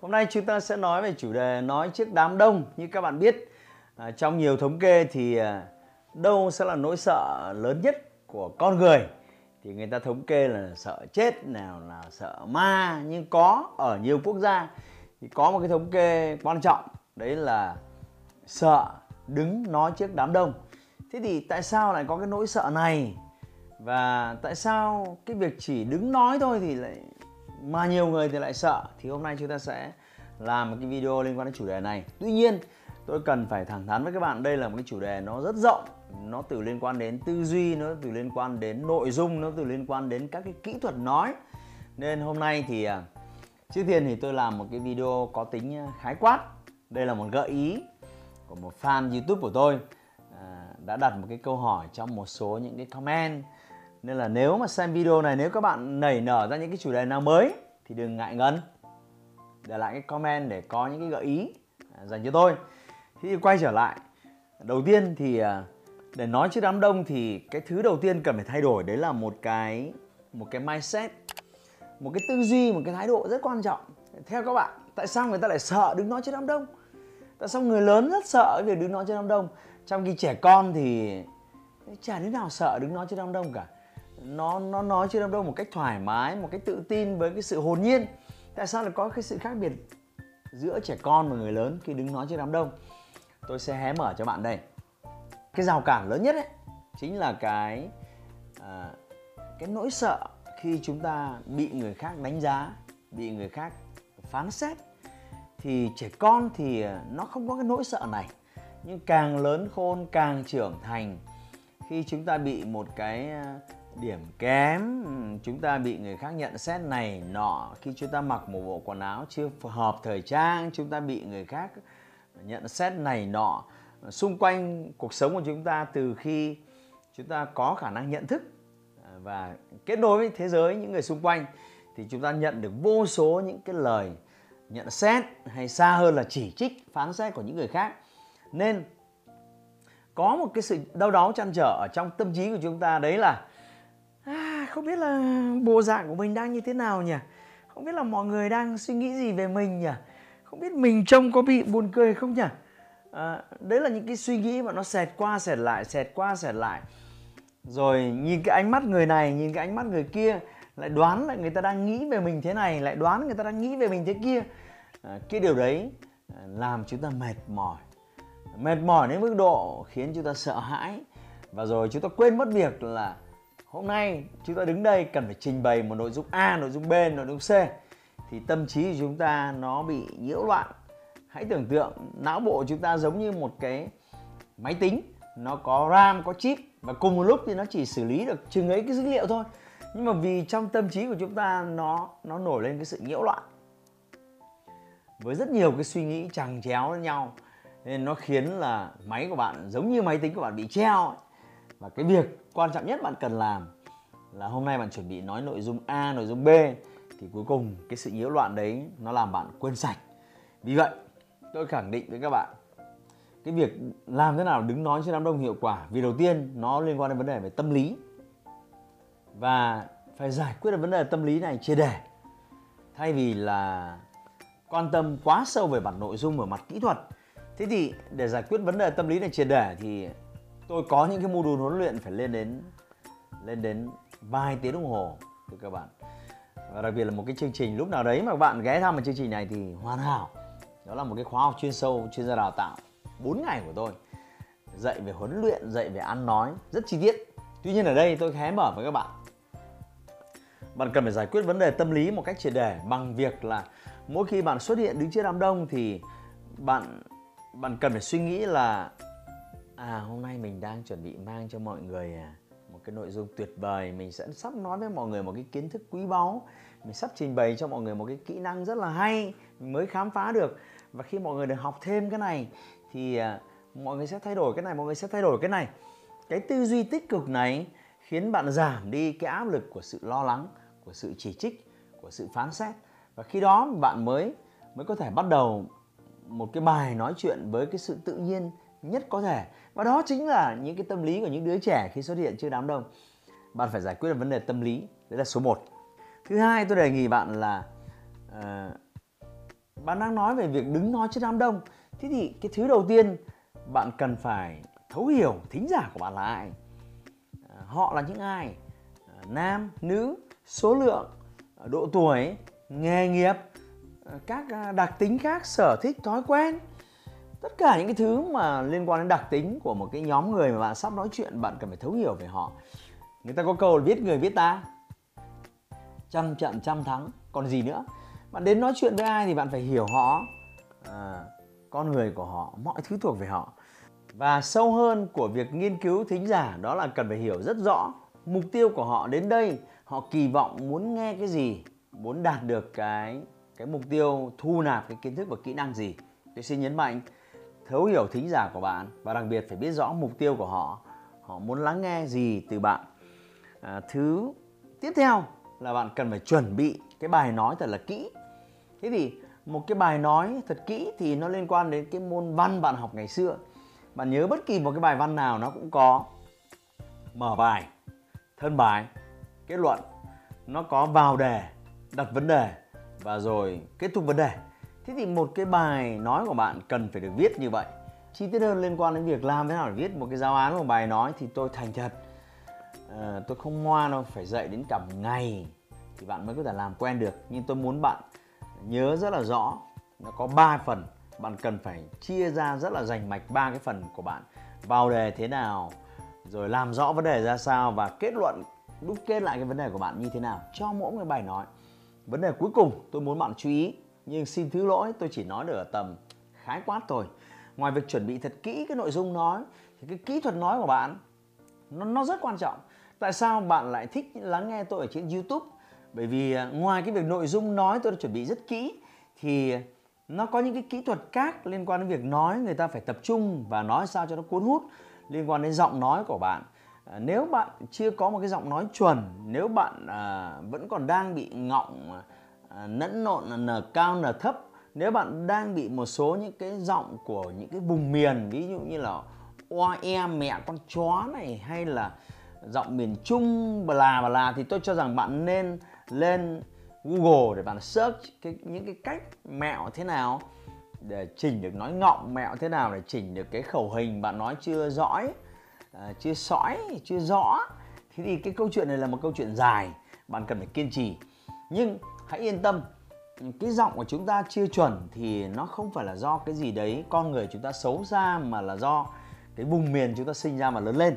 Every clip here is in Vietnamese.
Hôm nay chúng ta sẽ nói về chủ đề nói trước đám đông. Như các bạn biết, à, trong nhiều thống kê thì à, đâu sẽ là nỗi sợ lớn nhất của con người. Thì người ta thống kê là sợ chết, nào là sợ ma. Nhưng có ở nhiều quốc gia thì có một cái thống kê quan trọng. Đấy là sợ đứng nói trước đám đông. Thế thì tại sao lại có cái nỗi sợ này? Và tại sao cái việc chỉ đứng nói thôi thì lại mà nhiều người thì lại sợ. Thì hôm nay chúng ta sẽ làm một cái video liên quan đến chủ đề này. Tuy nhiên, tôi cần phải thẳng thắn với các bạn. Đây là một cái chủ đề nó rất rộng. Nó từ liên quan đến tư duy, nó từ liên quan đến nội dung, nó từ liên quan đến các cái kỹ thuật nói. Nên hôm nay thì à, trước tiên thì tôi làm một cái video có tính à, khái quát. Đây là một gợi ý của một fan youtube của tôi à, đã đặt một cái câu hỏi trong một số những cái comment nên là nếu mà xem video này, nếu các bạn nảy nở ra những cái chủ đề nào mới, thì đừng ngại ngần. Để lại cái comment để có những cái gợi ý à, dành cho tôi. Thì quay trở lại. Đầu tiên thì à, để nói trước đám đông thì cái thứ đầu tiên cần phải thay đổi, đấy là một cái một cái mindset, một cái tư duy, một cái thái độ rất quan trọng. Theo các bạn, tại sao người ta lại sợ đứng nói trước đám đông? Tại sao người lớn rất sợ việc đứng nói trước đám đông? Trong khi trẻ con thì chả đứa nào sợ đứng nói trước đám đông cả nó nó nói chưa đâu một cách thoải mái một cách tự tin với cái sự hồn nhiên. Tại sao lại có cái sự khác biệt giữa trẻ con và người lớn khi đứng nói trước đám đông? Tôi sẽ hé mở cho bạn đây. Cái rào cản lớn nhất ấy chính là cái à, cái nỗi sợ khi chúng ta bị người khác đánh giá bị người khác phán xét. Thì trẻ con thì à, nó không có cái nỗi sợ này. Nhưng càng lớn khôn càng trưởng thành khi chúng ta bị một cái à, điểm kém, chúng ta bị người khác nhận xét này nọ. Khi chúng ta mặc một bộ quần áo chưa hợp thời trang, chúng ta bị người khác nhận xét này nọ. Xung quanh cuộc sống của chúng ta, từ khi chúng ta có khả năng nhận thức à, và kết nối với thế giới, những người xung quanh, thì chúng ta nhận được vô số những cái lời nhận xét, hay xa hơn là chỉ trích, phán xét của những người khác. Nên có một cái sự đau đớn chăn trở ở trong tâm trí của chúng ta, đấy là không biết là bộ dạng của mình đang như thế nào nhỉ? Không biết là mọi người đang suy nghĩ gì về mình nhỉ? Không biết mình trông có bị buồn cười không nhỉ? À, đấy là những cái suy nghĩ mà nó xẹt qua xẹt lại xẹt qua xẹt lại. Rồi nhìn cái ánh mắt người này nhìn cái ánh mắt người kia lại đoán là người ta đang nghĩ về mình thế này lại đoán người ta đang nghĩ về mình thế kia. À, cái điều đấy à, làm chúng ta mệt mỏi. Mệt mỏi đến mức độ khiến chúng ta sợ hãi. Và rồi chúng ta quên mất việc là hôm nay chúng ta đứng đây cần phải trình bày một nội dung A, nội dung B, nội dung C thì tâm trí của chúng ta nó bị nhiễu loạn. Hãy tưởng tượng não bộ chúng ta giống như một cái máy tính, nó có RAM, có chip và cùng một lúc thì nó chỉ xử lý được chừng ấy cái dữ liệu thôi. Nhưng mà vì trong tâm trí của chúng ta nó nó nổi lên cái sự nhiễu loạn với rất nhiều cái suy nghĩ chằng chéo với nhau nên nó khiến là máy của bạn giống như máy tính của bạn bị treo ấy và cái việc quan trọng nhất bạn cần làm là hôm nay bạn chuẩn bị nói nội dung A, nội dung B thì cuối cùng cái sự nhiễu loạn đấy nó làm bạn quên sạch. Vì vậy, tôi khẳng định với các bạn cái việc làm thế nào đứng nói trên đám đông hiệu quả vì đầu tiên nó liên quan đến vấn đề về tâm lý. Và phải giải quyết được vấn đề tâm lý này chia đề thay vì là quan tâm quá sâu về mặt nội dung và mặt kỹ thuật. Thế thì để giải quyết vấn đề tâm lý này chia đề thì tôi có những cái module huấn luyện phải lên đến lên đến vài tiếng đồng hồ thưa các bạn. Và đặc biệt là một cái chương trình lúc nào đấy mà các bạn ghé thăm một chương trình này thì hoàn hảo. Đó là một cái khóa học chuyên sâu, chuyên gia đào tạo 4 ngày của tôi. Dạy về huấn luyện, dạy về ăn nói, rất chi tiết. Tuy nhiên ở đây tôi hé mở với các bạn. Bạn cần phải giải quyết vấn đề tâm lý một cách triệt để bằng việc là mỗi khi bạn xuất hiện đứng trước đám đông thì bạn bạn cần phải suy nghĩ là à hôm nay mình đang chuẩn bị mang cho mọi người à, một cái nội dung tuyệt vời. Mình sẽ sắp nói với mọi người một cái kiến thức quý báu. Mình sắp trình bày cho mọi người một cái kỹ năng rất là hay. Mình mới khám phá được. Và khi mọi người được học thêm cái này thì à, mọi người sẽ thay đổi cái này mọi người sẽ thay đổi cái này. Cái tư duy tích cực này khiến bạn giảm đi cái áp lực của sự lo lắng của sự chỉ trích của sự phán xét. Và khi đó bạn mới mới có thể bắt đầu một cái bài nói chuyện với cái sự tự nhiên nhất có thể. Và đó chính là những cái tâm lý của những đứa trẻ khi xuất hiện trước đám đông. Bạn phải giải quyết được vấn đề tâm lý đấy là số 1 thứ hai tôi đề nghị bạn là uh, bạn đang nói về việc đứng nói trước đám đông. Thế thì cái thứ đầu tiên bạn cần phải thấu hiểu thính giả của bạn là ai. Uh, họ là những ai? Uh, nam nữ số lượng độ tuổi nghề nghiệp các đặc tính khác sở thích thói quen tất cả những cái thứ mà liên quan đến đặc tính của một cái nhóm người mà bạn sắp nói chuyện bạn cần phải thấu hiểu về họ. Người ta có câu là biết người biết ta. Trăm trận trăm thắng. Còn gì nữa? Bạn đến nói chuyện với ai thì bạn phải hiểu họ. À, con người của họ mọi thứ thuộc về họ. Và sâu hơn của việc nghiên cứu thính giả đó là cần phải hiểu rất rõ mục tiêu của họ đến đây. Họ kỳ vọng muốn nghe cái gì muốn đạt được cái cái mục tiêu thu nạp cái kiến thức và kỹ năng gì. Tôi xin nhấn mạnh thấu hiểu thính giả của bạn và đặc biệt phải biết rõ mục tiêu của họ họ muốn lắng nghe gì từ bạn. À, thứ tiếp theo là bạn cần phải chuẩn bị cái bài nói thật là kỹ. Thế thì một cái bài nói thật kỹ thì nó liên quan đến cái môn văn bạn học ngày xưa. Bạn nhớ bất kỳ một cái bài văn nào nó cũng có mở bài thân bài kết luận. Nó có vào đề đặt vấn đề và rồi kết thúc vấn đề thế thì một cái bài nói của bạn cần phải được viết như vậy. Chi tiết hơn liên quan đến việc làm thế nào để viết một cái giáo án một bài nói thì tôi thành thật à, tôi không ngoan đâu phải dạy đến cả một ngày thì bạn mới có thể làm quen được. Nhưng tôi muốn bạn nhớ rất là rõ nó có 3 phần bạn cần phải chia ra rất là rành mạch ba cái phần của bạn. Vào đề thế nào rồi làm rõ vấn đề ra sao và kết luận đúc kết lại cái vấn đề của bạn như thế nào cho mỗi cái bài nói. Vấn đề cuối cùng tôi muốn bạn chú ý nhưng xin thứ lỗi tôi chỉ nói được ở tầm khái quát thôi. Ngoài việc chuẩn bị thật kỹ cái nội dung nói thì cái kỹ thuật nói của bạn nó, nó rất quan trọng. Tại sao bạn lại thích lắng nghe tôi ở trên youtube? Bởi vì à, ngoài cái việc nội dung nói tôi đã chuẩn bị rất kỹ thì nó có những cái kỹ thuật khác liên quan đến việc nói người ta phải tập trung và nói sao cho nó cuốn hút liên quan đến giọng nói của bạn. À, nếu bạn chưa có một cái giọng nói chuẩn nếu bạn à, vẫn còn đang bị ngọng à, À, nẫn nộn nở cao nở thấp. Nếu bạn đang bị một số những cái giọng của những cái vùng miền ví dụ như là oa e mẹ con chó này hay là giọng miền trung bà là bà là thì tôi cho rằng bạn nên lên Google để bạn search cái, những cái cách mẹo thế nào để chỉnh được nói ngọng mẹo thế nào để chỉnh được cái khẩu hình bạn nói chưa rõ à, chưa sõi chưa rõ. Thế thì cái câu chuyện này là một câu chuyện dài bạn cần phải kiên trì. Nhưng hãy yên tâm, cái giọng của chúng ta chưa chuẩn thì nó không phải là do cái gì đấy con người chúng ta xấu xa mà là do cái vùng miền chúng ta sinh ra và lớn lên.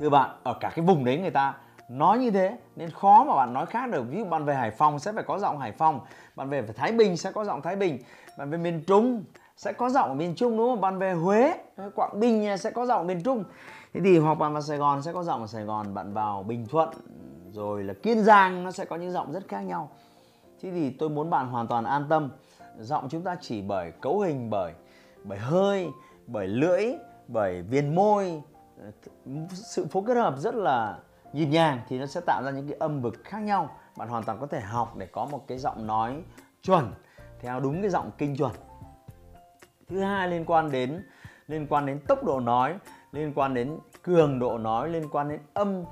Thưa bạn, ở cả cái vùng đấy người ta nói như thế nên khó mà bạn nói khác được. Ví dụ bạn về hải phòng sẽ phải có giọng hải phòng, bạn về thái bình sẽ có giọng thái bình, bạn về miền trung sẽ có giọng ở miền trung đúng không? Bạn về huế, quảng bình sẽ có giọng miền trung. Thế thì hoặc bạn vào sài gòn sẽ có giọng ở sài gòn, bạn vào bình thuận rồi là kiên giang nó sẽ có những giọng rất khác nhau. Thế thì tôi muốn bạn hoàn toàn an tâm, giọng chúng ta chỉ bởi cấu hình, bởi bởi hơi, bởi lưỡi, bởi viền môi. Sự phối kết hợp rất là nhịp nhàng thì nó sẽ tạo ra những cái âm vực khác nhau. Bạn hoàn toàn có thể học để có một cái giọng nói chuẩn, theo đúng cái giọng kinh chuẩn. Thứ hai liên quan đến, liên quan đến tốc độ nói, liên quan đến cường độ nói, liên quan đến âm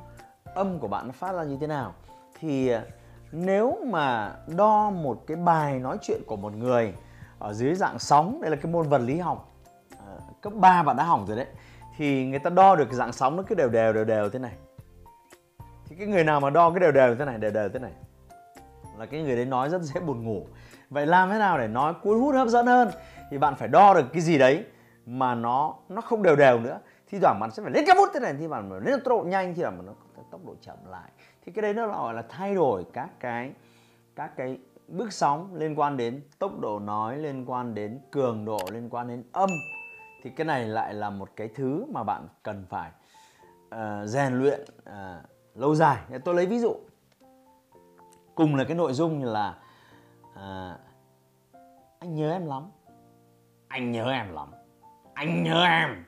âm của bạn nó phát ra như thế nào. Thì à, nếu mà đo một cái bài nói chuyện của một người ở dưới dạng sóng, đây là cái môn vật lý học à, cấp 3 bạn đã hỏng rồi đấy, thì người ta đo được cái dạng sóng nó cứ đều đều đều đều thế này. Thì cái người nào mà đo cái đều đều thế này, đều đều thế này, là cái người đấy nói rất dễ buồn ngủ. Vậy làm thế nào để nói cuốn hút hấp dẫn hơn? Thì bạn phải đo được cái gì đấy mà nó nó không đều đều nữa. Thi thoảng bạn sẽ phải lên cái bút thế này thì bạn lên tốc độ nhanh thì mà nó tốc độ chậm lại. Thì cái đấy nó gọi là thay đổi các cái các cái bước sóng liên quan đến tốc độ nói liên quan đến cường độ liên quan đến âm. Thì cái này lại là một cái thứ mà bạn cần phải uh, rèn luyện uh, lâu dài. Tôi lấy ví dụ. Cùng là cái nội dung như là uh, anh nhớ em lắm. Anh nhớ em lắm. Anh nhớ em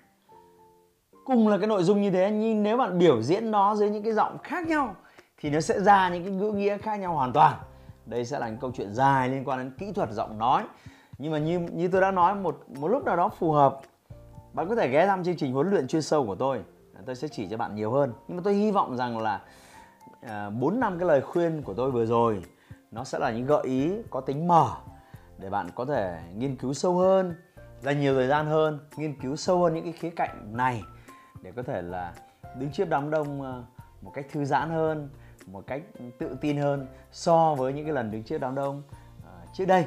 cùng là cái nội dung như thế. Nhưng nếu bạn biểu diễn nó dưới những cái giọng khác nhau, thì nó sẽ ra những cái ngữ nghĩa khác nhau hoàn toàn. Đây sẽ là những câu chuyện dài liên quan đến kỹ thuật giọng nói. Nhưng mà như như tôi đã nói, một một lúc nào đó phù hợp, bạn có thể ghé thăm chương trình huấn luyện chuyên sâu của tôi. Tôi sẽ chỉ cho bạn nhiều hơn. Nhưng mà tôi hy vọng rằng là à, bốn năm cái lời khuyên của tôi vừa rồi, nó sẽ là những gợi ý có tính mở để bạn có thể nghiên cứu sâu hơn, dành nhiều thời gian hơn, nghiên cứu sâu hơn những cái khía cạnh này để có thể là đứng trước đám đông ờ, một cách thư giãn hơn, một cách tự tin hơn so với những cái lần đứng trước đám đông. Ờ, trước đây,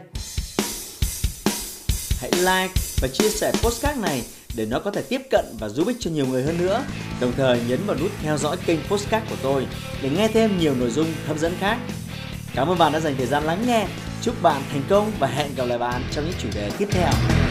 hãy like và chia sẻ postcard này để nó có thể tiếp cận và giúp ích cho nhiều người hơn nữa. Đồng thời nhấn vào nút theo dõi kênh postcard của tôi để nghe thêm nhiều nội dung hấp dẫn khác. Cảm ơn bạn đã dành thời gian lắng nghe. Chúc bạn thành công và hẹn gặp lại bạn trong những chủ đề tiếp theo.